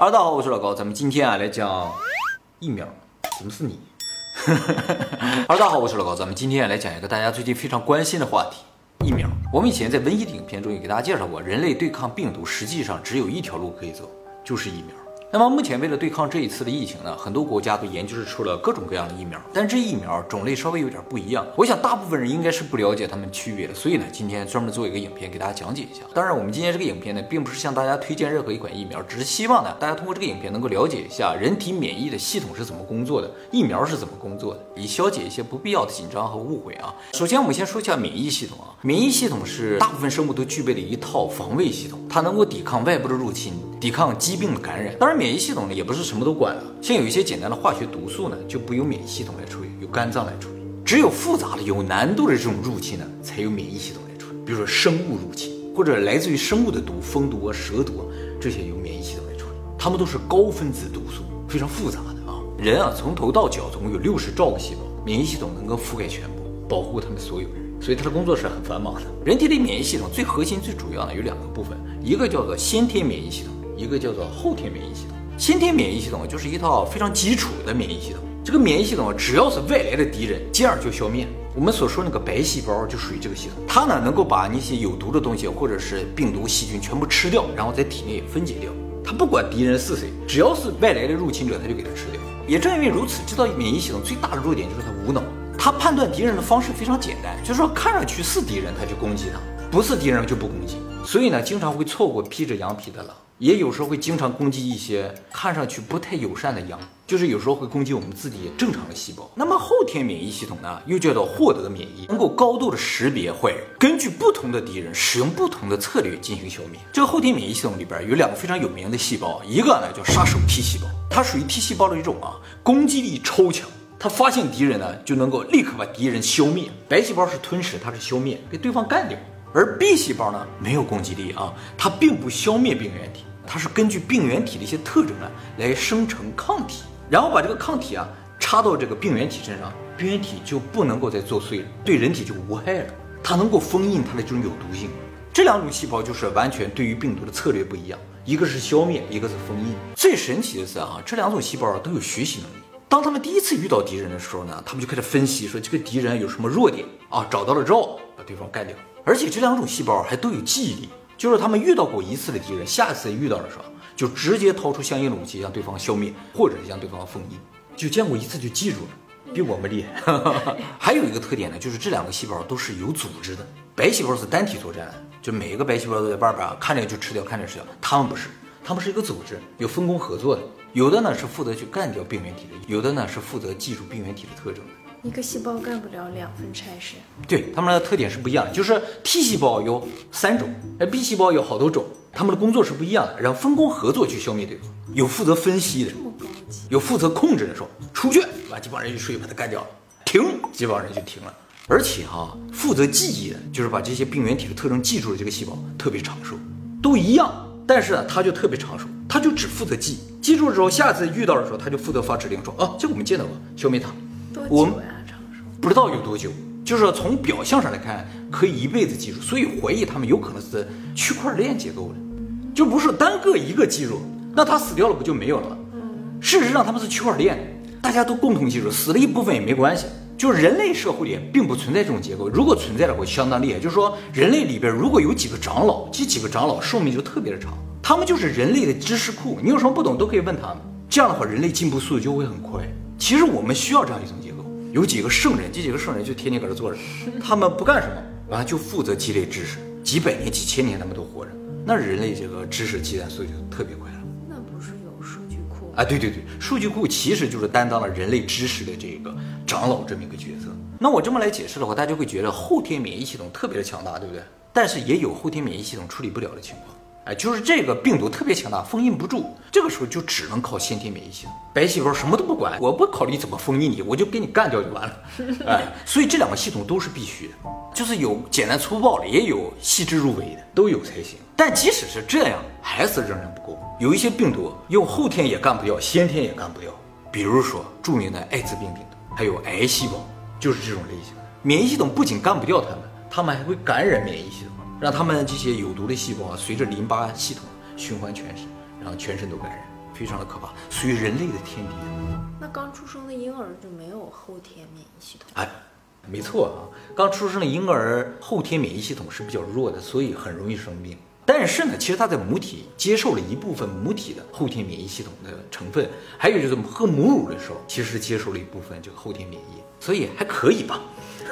哈喽，大家好，我是老高，咱们今天啊来讲疫苗，怎么是你？哈喽，大家好，我是老高，咱们今天啊来讲一个大家最近非常关心的话题——疫苗。我们以前在瘟疫的影片中也给大家介绍过，人类对抗病毒实际上只有一条路可以走，就是疫苗。那么目前为了对抗这一次的疫情呢，很多国家都研究出了各种各样的疫苗，但这疫苗种类稍微有点不一样。我想大部分人应该是不了解它们区别的，所以呢，今天专门做一个影片给大家讲解一下。当然，我们今天这个影片呢，并不是向大家推荐任何一款疫苗，只是希望呢，大家通过这个影片能够了解一下人体免疫的系统是怎么工作的，疫苗是怎么工作的，以消解一些不必要的紧张和误会啊。首先，我们先说一下免疫系统啊，免疫系统是大部分生物都具备的一套防卫系统，它能够抵抗外部的入侵，抵抗疾病的感染。当然，免疫系统呢，也不是。什么都管了，像有一些简单的化学毒素呢，就不由免疫系统来处理，由肝脏来处理。只有复杂的、有难度的这种入侵呢，才由免疫系统来处理。比如说生物入侵，或者来自于生物的毒，蜂毒啊、蛇毒啊，这些由免疫系统来处理。它们都是高分子毒素，非常复杂的啊。人啊，从头到脚总共有六十兆个细胞，免疫系统能够覆盖全部，保护他们所有人，所以他的工作是很繁忙的。人体的免疫系统最核心、最主要的有两个部分，一个叫做先天免疫系统，一个叫做后天免疫系统。先天免疫系统就是一套非常基础的免疫系统。这个免疫系统只要是外来的敌人，进而就消灭。我们所说那个白细胞就属于这个系统，它呢能够把那些有毒的东西或者是病毒、细菌全部吃掉，然后在体内分解掉。它不管敌人是谁，只要是外来的入侵者，它就给它吃掉。也正因为如此，这套免疫系统最大的弱点就是它无脑。它判断敌人的方式非常简单，就是说看上去是敌人，它就攻击他；不是敌人就不攻击。所以呢，经常会错过披着羊皮的狼。也有时候会经常攻击一些看上去不太友善的羊，就是有时候会攻击我们自己正常的细胞。那么后天免疫系统呢，又叫做获得免疫，能够高度的识别坏人，根据不同的敌人使用不同的策略进行消灭。这个后天免疫系统里边有两个非常有名的细胞，一个呢叫杀手 T 细胞，它属于 T 细胞的一种啊，攻击力超强，它发现敌人呢就能够立刻把敌人消灭。白细胞是吞噬，它是消灭，给对方干掉。而 B 细胞呢没有攻击力啊，它并不消灭病原体。它是根据病原体的一些特征啊来生成抗体，然后把这个抗体啊插到这个病原体身上，病原体就不能够再作祟了，对人体就无害了。它能够封印它的这种有毒性。这两种细胞就是完全对于病毒的策略不一样，一个是消灭，一个是封印。最神奇的是啊，这两种细胞都有学习能力。当他们第一次遇到敌人的时候呢，他们就开始分析说这个敌人有什么弱点啊，找到了之后把对方干掉。而且这两种细胞还都有记忆力。就是他们遇到过一次的敌人，下次遇到的时候，就直接掏出相应的武器将对方消灭，或者是将对方封印。就见过一次就记住了，比我们厉害。还有一个特点呢，就是这两个细胞都是有组织的。白细胞是单体作战，就每一个白细胞都在外边看着就吃掉，看着吃掉。他们不是，他们是一个组织，有分工合作的。有的呢是负责去干掉病原体的，有的呢是负责记住病原体的特征的。一个细胞干不了两份差事，对它们的特点是不一样的。就是 T 细胞有三种，而 B 细胞有好多种，它们的工作是不一样的。然后分工合作去消灭对方，有负责分析的，有负责控制的，说出去把这帮人一睡把它干掉了，停这帮人就停了。而且哈，负责记忆的，就是把这些病原体的特征记住了，这个细胞特别长寿，都一样，但是呢，它就特别长寿，它就只负责记，记住之后，下次遇到的时候，它就负责发指令说啊，这个我们见到过，消灭它。我们不知道有多久，就是从表象上来看，可以一辈子记住，所以怀疑他们有可能是区块链结构的，就不是单个一个记住，那他死掉了不就没有了吗？事实上他们是区块链，大家都共同记住，死了一部分也没关系。就是人类社会里并不存在这种结构，如果存在的话，相当厉害。就是说人类里边如果有几个长老，这几个长老寿命就特别的长，他们就是人类的知识库，你有什么不懂都可以问他们，这样的话人类进步速度就会很快。其实我们需要这样一种结构，有几个圣人，这几个圣人就天天搁这坐着，他们不干什么，完了就负责积累知识，几百年、几千年他们都活着，那人类这个知识积攒速度就特别快了。那不是有数据库啊？对对对，数据库其实就是担当了人类知识的这个长老这么一个角色。那我这么来解释的话，大家会觉得后天免疫系统特别的强大，对不对？但是也有后天免疫系统处理不了的情况。哎，就是这个病毒特别强大，封印不住，这个时候就只能靠先天免疫系统。白细胞什么都不管，我不考虑怎么封印你，我就给你干掉就完了。哎，所以这两个系统都是必须的，就是有简单粗暴的，也有细致入微的，都有才行。但即使是这样，还是仍然不够。有一些病毒用后天也干不掉，先天也干不掉。比如说著名的艾滋病病毒，还有癌细胞，就是这种类型。免疫系统不仅干不掉它们，它们还会感染免疫系统。让他们这些有毒的细胞啊，随着淋巴系统循环全身，然后全身都感染。非常的可怕，属于人类的天敌。那刚出生的婴儿就没有后天免疫系统？哎，没错啊，刚出生的婴儿后天免疫系统是比较弱的，所以很容易生病。但是呢，其实他在母体接受了一部分母体的后天免疫系统的成分，还有就是喝母乳的时候，其实接受了一部分这个后天免疫，所以还可以吧，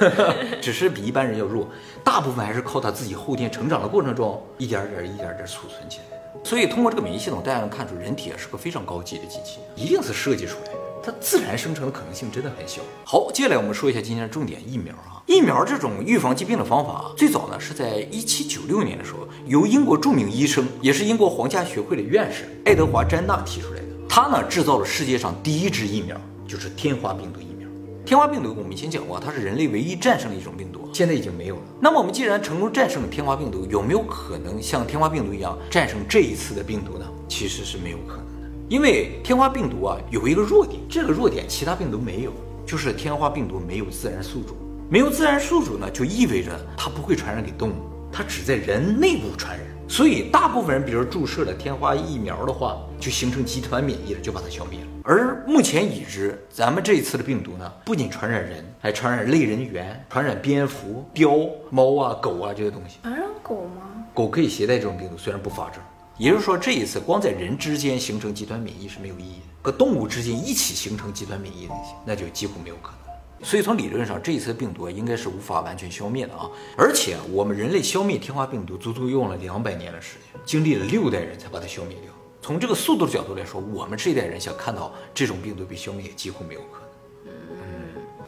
只是比一般人要弱。大部分还是靠他自己后天成长的过程中一点点、一点点储存起来。所以通过这个免疫系统，大家能看出人体啊是个非常高级的机器，一定是设计出来的，它自然生成的可能性真的很小。好，接下来我们说一下今天的重点疫苗啊。疫苗这种预防疾病的方法，最早呢是在一七九六年的时候，由英国著名医生，也是英国皇家学会的院士爱德华詹纳提出来的。他呢制造了世界上第一支疫苗，就是天花病毒疫苗。天花病毒我们以前讲过，它是人类唯一战胜的一种病毒，现在已经没有了。那么我们既然成功战胜了天花病毒，有没有可能像天花病毒一样战胜这一次的病毒呢？其实是没有可能，因为天花病毒啊有一个弱点，这个弱点其他病毒没有，就是天花病毒没有自然宿主。没有自然宿主呢，就意味着它不会传染给动物，它只在人内部传染。所以大部分人，比如注射了天花疫苗的话，就形成集团免疫了，就把它消灭了。而目前已知，咱们这一次的病毒呢，不仅传染人，还传染类人猿、传染蝙蝠、貂、猫啊、狗啊这些东西。传染狗吗？狗可以携带这种病毒，虽然不发症。也就是说，这一次光在人之间形成集团免疫是没有意义的，和动物之间一起形成集团免疫那些，那就几乎没有可能。所以从理论上，这一次病毒应该是无法完全消灭的啊！而且我们人类消灭天花病毒，足足用了两百年的时间，经历了六代人才把它消灭掉。从这个速度的角度来说，我们这一代人想看到这种病毒被消灭，几乎没有可能。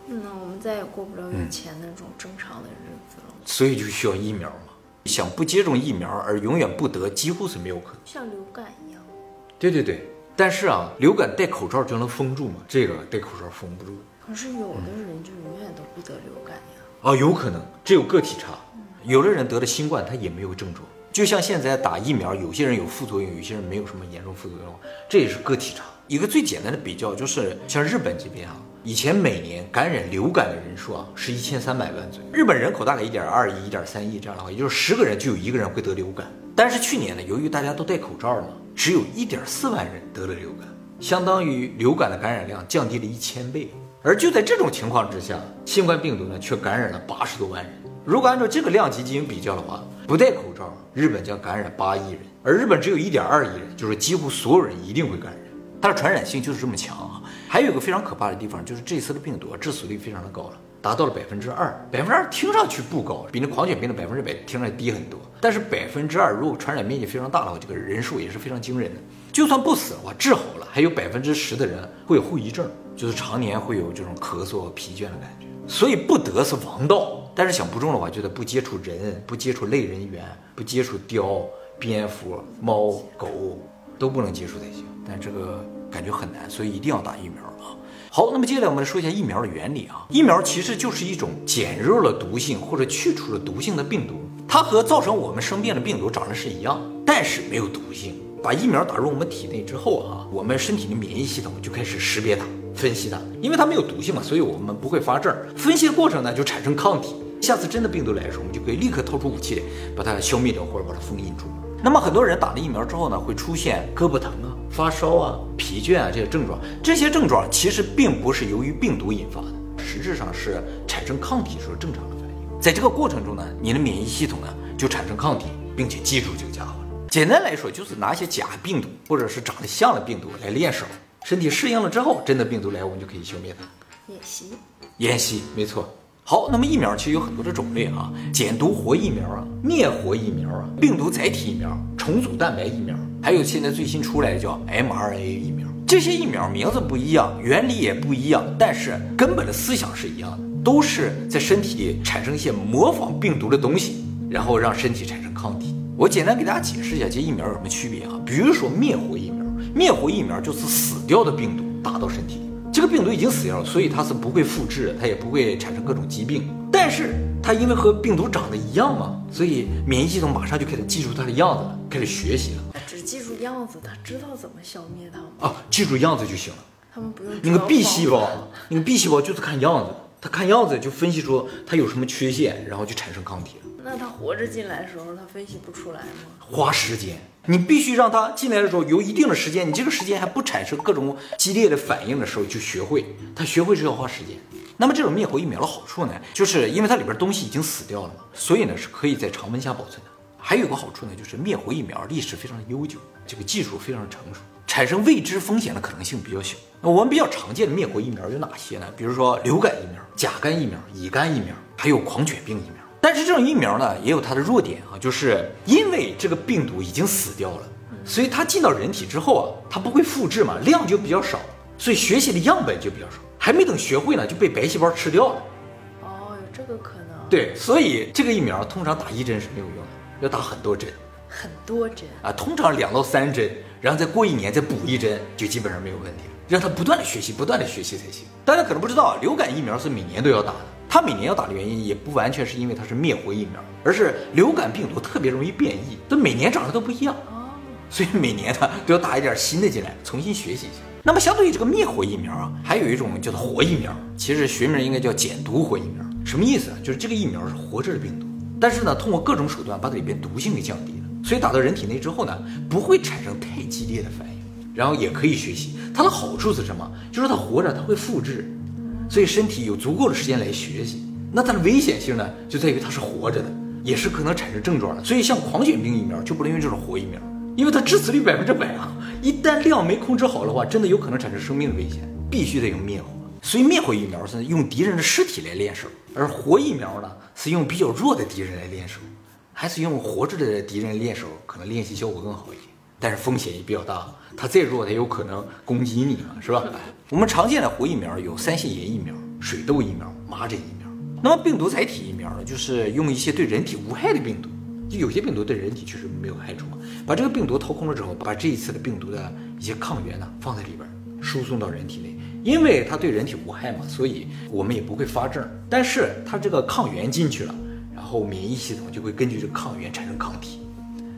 嗯，那我们再也过不了以前那种正常的日子了。所以就需要疫苗嘛。想不接种疫苗而永远不得，几乎是没有可能。像流感一样。对对对，但是啊，流感戴口罩就能封住吗？这个戴口罩封不住。可是有的人就永远都不得流感呀。啊，有可能，这有个体差。有的人得了新冠，他也没有症状。就像现在打疫苗，有些人有副作用，有些人没有什么严重副作用，这也是个体差。一个最简单的比较就是，像日本这边啊，以前每年感染流感的人数啊是一千三百万左右。日本人口大概一点二亿、一点三亿这样的话，也就是十个人就有一个人会得流感。但是去年呢，由于大家都戴口罩嘛，只有一点四万人得了流感，相当于流感的感染量降低了一千倍。而就在这种情况之下，新冠病毒呢却感染了八十多万人。如果按照这个量级进行比较的话，不戴口罩，日本将感染八亿人，而日本只有一点二亿人，就是几乎所有人一定会感染。它的传染性就是这么强！还有一个非常可怕的地方，就是这次的病毒致死率非常的高了，达到了百分之二。百分之二听上去不高，比那狂犬病的百分之百听上去低很多。但是百分之二如果传染面积非常大的话，这个人数也是非常惊人的。就算不死的话，治好了，还有百分之十的人会有后遗症。就是常年会有这种咳嗽、疲倦的感觉，所以不得是王道。但是想不中的话，就得不接触人，不接触类人猿，不接触貂、蝙蝠、猫、狗，都不能接触才行。但这个感觉很难，所以一定要打疫苗啊。好，那么接下来我们来说一下疫苗的原理啊。疫苗其实就是一种减弱了毒性或者去除了毒性的病毒，它和造成我们生病的病毒长得是一样，但是没有毒性。把疫苗打入我们体内之后啊，我们身体的免疫系统就开始识别它。分析它，因为它没有毒性嘛，所以我们不会发症。分析的过程呢，就产生抗体。下次真的病毒来的时候，我们就可以立刻掏出武器，把它消灭掉或者把它封印住。那么很多人打了疫苗之后呢，会出现胳膊疼啊、发烧啊、疲倦啊这些症状。这些症状其实并不是由于病毒引发的，实质上是产生抗体时候正常的反应。在这个过程中呢，你的免疫系统呢就产生抗体，并且记住这个家伙了。简单来说，就是拿一些假病毒或者是长得像的病毒来练手。身体适应了之后，真的病毒来，我们就可以消灭它。演习，演习，没错。好，那么疫苗其实有很多的种类啊，减毒活疫苗啊，灭活疫苗啊，病毒载体疫苗，重组蛋白疫苗，还有现在最新出来的叫 mRNA 疫苗。这些疫苗名字不一样，原理也不一样，但是根本的思想是一样的，都是在身体里产生一些模仿病毒的东西，然后让身体产生抗体。我简单给大家解释一下这疫苗有什么区别啊？比如说灭活疫苗。灭活疫苗就是死掉的病毒打到身体里，这个病毒已经死掉了，所以它是不会复制，它也不会产生各种疾病。但是它因为和病毒长得一样嘛，所以免疫系统马上就开始记住它的样子了，开始学习了。只记住样子，他知道怎么消灭它吗？啊，记住样子就行了。他们不用。那个 B 细胞，那个 B 细胞就是看样子，他看样子就分析出它有什么缺陷，然后就产生抗体了。那他活着进来的时候，他分析不出来吗？花时间，你必须让他进来的时候有一定的时间，你这个时间还不产生各种激烈的反应的时候就学会，他学会是要花时间。那么这种灭活疫苗的好处呢，就是因为它里边东西已经死掉了嘛，所以呢是可以在常温下保存的。还有一个好处呢，就是灭活疫苗历史非常的悠久，这个技术非常成熟，产生未知风险的可能性比较小。那我们比较常见的灭活疫苗有哪些呢？比如说流感疫苗、甲肝疫苗、乙肝疫苗，还有狂犬病疫苗。但是这种疫苗呢，也有它的弱点啊，就是因为这个病毒已经死掉了，所以它进到人体之后啊，它不会复制嘛，量就比较少，所以学习的样本就比较少，还没等学会呢，就被白细胞吃掉了。哦，有这个可能。对，所以这个疫苗通常打一针是没有用的，要打很多针很多针。啊，通常两到三针，然后再过一年再补一针，就基本上没有问题了。让他不断的学习，不断的学习才行。大家可能不知道，流感疫苗是每年都要打的。它每年要打的原因，也不完全是因为它是灭活疫苗，而是流感病毒特别容易变异，它每年长得都不一样，哦，所以每年呢都要打一点新的进来，重新学习一下。那么相对于这个灭活疫苗啊，还有一种叫做活疫苗，其实学名应该叫减毒活疫苗。什么意思啊？就是这个疫苗是活着的病毒，但是呢，通过各种手段把它里边毒性给降低了，所以打到人体内之后呢，不会产生太激烈的反应，然后也可以学习。它的好处是什么？就是它活着，它会复制，所以身体有足够的时间来学习。那它的危险性呢，就在于它是活着的，也是可能产生症状的。所以像狂犬病疫苗就不能用这种活疫苗，因为它致死率百分之百啊！一旦量没控制好的话，真的有可能产生生命的危险，必须得用灭活。所以灭活疫苗是用敌人的尸体来练手，而活疫苗呢是用比较弱的敌人来练手，还是用活着的敌人练手，可能练习效果更好一点。但是风险也比较大，它再弱，它有可能攻击你嘛，是吧？我们常见的活疫苗有三腺炎疫苗、水痘疫苗、麻疹疫苗。那么病毒载体疫苗呢，就是用一些对人体无害的病毒，就有些病毒对人体确实没有害处嘛，把这个病毒掏空了之后，把这一次的病毒的一些抗原呢放在里边，输送到人体内。因为它对人体无害嘛，所以我们也不会发症。但是它这个抗原进去了，然后免疫系统就会根据这个抗原产生抗体，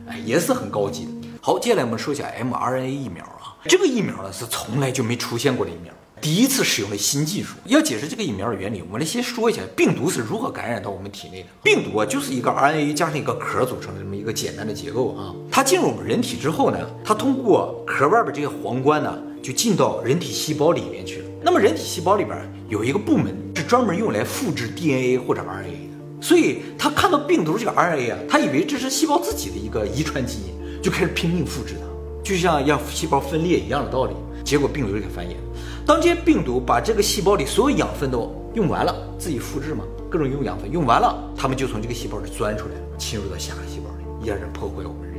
哎，也是很高级的。好，接下来我们说一下 mRNA 疫苗啊，这个疫苗呢是从来就没出现过的疫苗，第一次使用了新技术。要解释这个疫苗的原理，我们来先说一下病毒是如何感染到我们体内的。病毒啊，就是一个 RNA 加上一个壳组成的这么一个简单的结构啊。它进入我们人体之后呢，它通过壳外边这个皇冠呢，就进到人体细胞里面去了。那么人体细胞里边有一个部门是专门用来复制 DNA 或者 RNA 的，所以他看到病毒这个 RNA 啊，他以为这是细胞自己的一个遗传基因。就开始拼命复制它，就像让细胞分裂一样的道理。结果病毒就开繁衍。当这些病毒把这个细胞里所有养分都用完了，自己复制嘛，各种用养分用完了，它们就从这个细胞里钻出来，侵入到下个细胞里，依然破坏我们。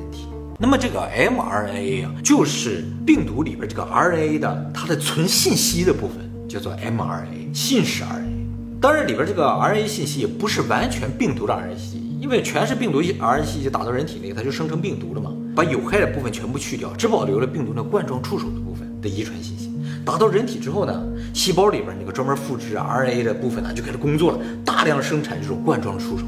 那么这个 mRNA 啊，就是病毒里边这个 RNA 的它的存信息的部分，叫做 mRNA 信使 RNA。当然里边这个 RNA 信息也不是完全病毒的 RNA 信息，因为全是病毒 RNA 信息打到人体内，它就生成病毒了嘛。把有害的部分全部去掉，只保留了病毒的冠状触手的部分的遗传信息。打到人体之后呢，细胞里边那个专门复制 RNA 的部分呢就开始工作了，大量生产这种冠状触手。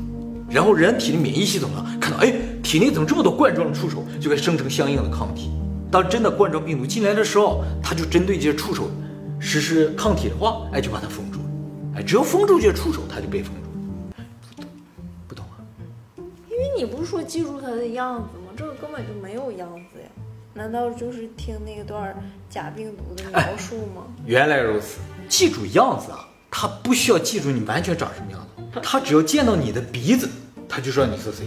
然后人体的免疫系统呢看到，哎，体内怎么这么多冠状触手，就该生成相应的抗体。当真的冠状病毒进来的时候，它就针对这些触手实施抗体的话，哎，就把它封住了。哎，只要封住这些触手，它就被封住。不懂，不懂啊？因为你不是说记住它的样子吗？这个根本就没有样子呀，难道就是听那段假病毒的描述吗？原来如此，记住样子啊，他不需要记住你完全长什么样子，他只要见到你的鼻子，他就知道你是谁。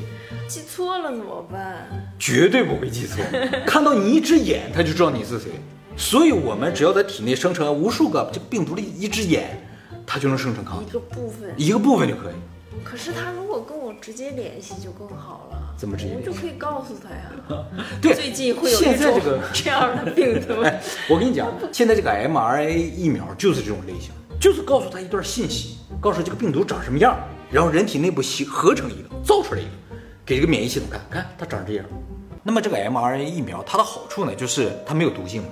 记错了怎么办？绝对不会记错，看到你一只眼，他就知道你是谁。所以，我们只要在体内生成无数个这个病毒的一只眼，它就能生成抗体，一个部分，一个部分就可以。可是他如果跟我直接联系就更好了，怎么直接？我就可以告诉他呀。对，最近会有现在这个 这样的病毒。我跟你讲，现在这个 mRNA 疫苗就是这种类型，就是告诉他一段信息，告诉这个病毒长什么样，然后人体内部形合成一个，造出来一个，给这个免疫系统看看它长这样。那么这个 mRNA 疫苗它的好处呢，就是它没有毒性，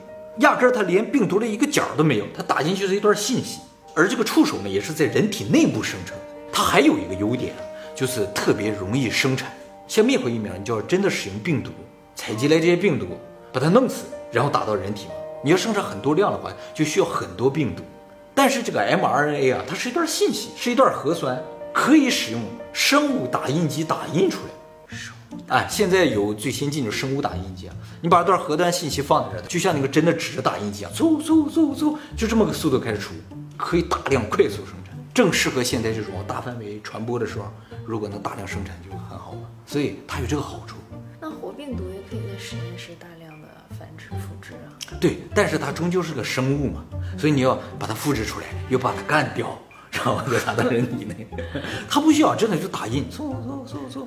压根儿它连病毒的一个角都没有，它打进去是一段信息，而这个触手呢也是在人体内部生成。它还有一个优点，就是特别容易生产。像灭活疫苗，你就要真的使用病毒，采集来这些病毒，把它弄死，然后打到人体。你要生产很多量的话，就需要很多病毒，但是这个 mRNA 啊，它是一段信息，是一段核酸，可以使用生物打印机打印出来。哎，现在有最先进的生物打印机啊，你把一段核弹信息放在这儿，就像那个真的纸打印机一样，嗖嗖嗖嗖，就这么个速度开始出，可以大量快速生产，正适合现在这种大范围传播的时候，如果能大量生产就很好了。所以它有这个好处。那活病毒也可以在实验室大量的繁殖复制啊。对，但是它终究是个生物嘛，所以你要把它复制出来，又把它干掉，然后再打到人体内。它 不需要，真的就打印，嗖嗖嗖嗖，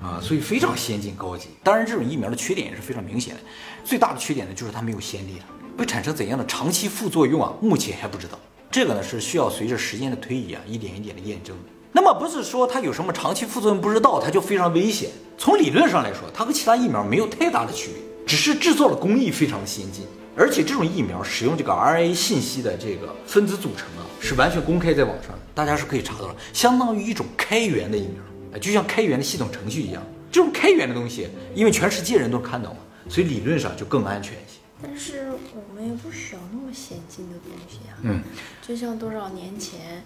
啊，所以非常先进高级。当然，这种疫苗的缺点也是非常明显的，最大的缺点呢就是它没有先例了，会产生怎样的长期副作用啊？目前还不知道。这个呢是需要随着时间的推移啊，一点一点的验证。那么不是说它有什么长期副作用不知道，它就非常危险。从理论上来说，它和其他疫苗没有太大的区别，只是制作的工艺非常的先进。而且这种疫苗使用这个 RNA 信息的这个分子组成啊，是完全公开在网上的，大家是可以查到的，相当于一种开源的疫苗，哎，就像开源的系统程序一样。这种开源的东西，因为全世界人都看到嘛，所以理论上就更安全一些。但是我们也不需要那么先进的东西啊。嗯，就像多少年前，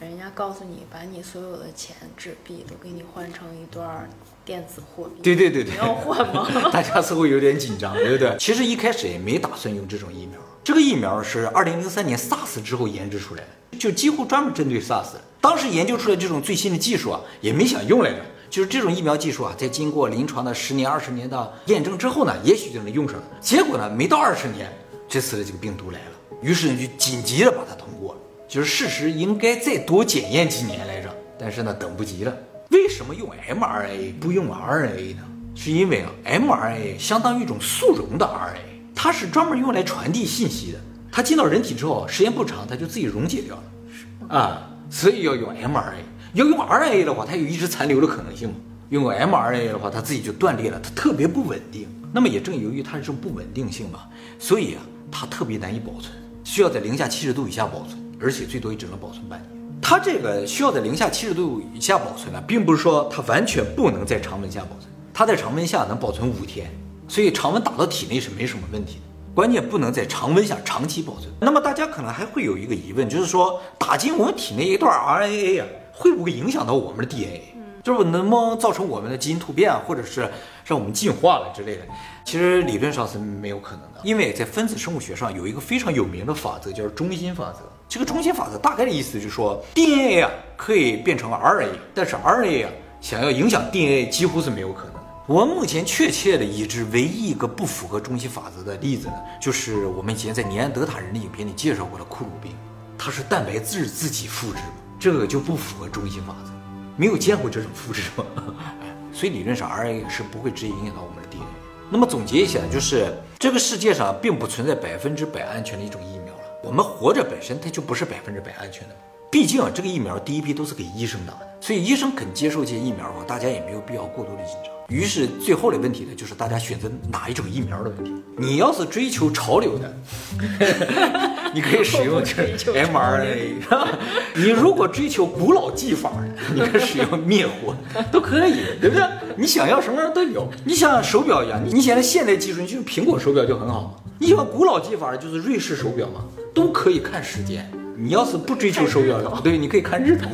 人家告诉你，把你所有的钱纸币都给你换成一段电子货币。对对对对，你要换吗？大家似乎有点紧张，对不对？其实一开始也没打算用这种疫苗，这个疫苗是二零零三年 SARS 之后研制出来的，就几乎专门针对 SARS。当时研究出来这种最新的技术啊，也没想用来着。就是这种疫苗技术啊，在经过临床的十年、二十年的验证之后呢，也许就能用上了。结果呢，没到二十年，这次的这个病毒来了，于是呢就紧急的把它通过了。就是事实应该再多检验几年来着，但是呢等不及了。为什么用 mRNA 不用 RNA 呢？是因为啊，mRNA 相当于一种速溶的 RNA，它是专门用来传递信息的。它进到人体之后，时间不长，它就自己溶解掉了。是啊，所以要用 mRNA。要用 RNA 的话，它有一直残留的可能性嘛？用 mRNA 的话，它自己就断裂了，它特别不稳定。那么也正由于它这种不稳定性嘛，所以啊，它特别难以保存，需要在零下七十度以下保存，而且最多也只能保存半年。它这个需要在零下七十度以下保存呢，并不是说它完全不能在常温下保存，它在常温下能保存五天，所以常温打到体内是没什么问题的。关键不能在常温下长期保存。那么大家可能还会有一个疑问，就是说打进我们体内一段 RNA 啊。会不会影响到我们的 DNA？就是能不能造成我们的基因突变，或者是让我们进化了之类的？其实理论上是没有可能的，因为在分子生物学上有一个非常有名的法则，叫中心法则。这个中心法则大概的意思就是说，DNA 啊可以变成 RNA，但是 RNA 啊想要影响 DNA 几乎是没有可能。我们目前确切的已知唯一一个不符合中心法则的例子呢，就是我们以前在尼安德塔人的影片里介绍过的库鲁病，它是蛋白质自己复制。这个就不符合中心法则，没有见过这种复制吗？所以理论上 RNA 是不会直接影响到我们的 DNA。那么总结一下，就是这个世界上并不存在百分之百安全的一种疫苗了。我们活着本身它就不是百分之百安全的，毕竟啊，这个疫苗第一批都是给医生打的，所以医生肯接受这些疫苗的话，大家也没有必要过多的紧张。于是最后的问题呢，就是大家选择哪一种疫苗的问题。你要是追求潮流的，你可以使用这 mRNA；你如果追求古老技法，你可以使用灭活，都可以，对不对？你想要什么样都有。你像手表一样，你现在现代技术，你就苹果手表就很好嘛。你喜欢古老技法，就是瑞士手表嘛，都可以看时间。你要是不追求手表的话，对，你可以看日同。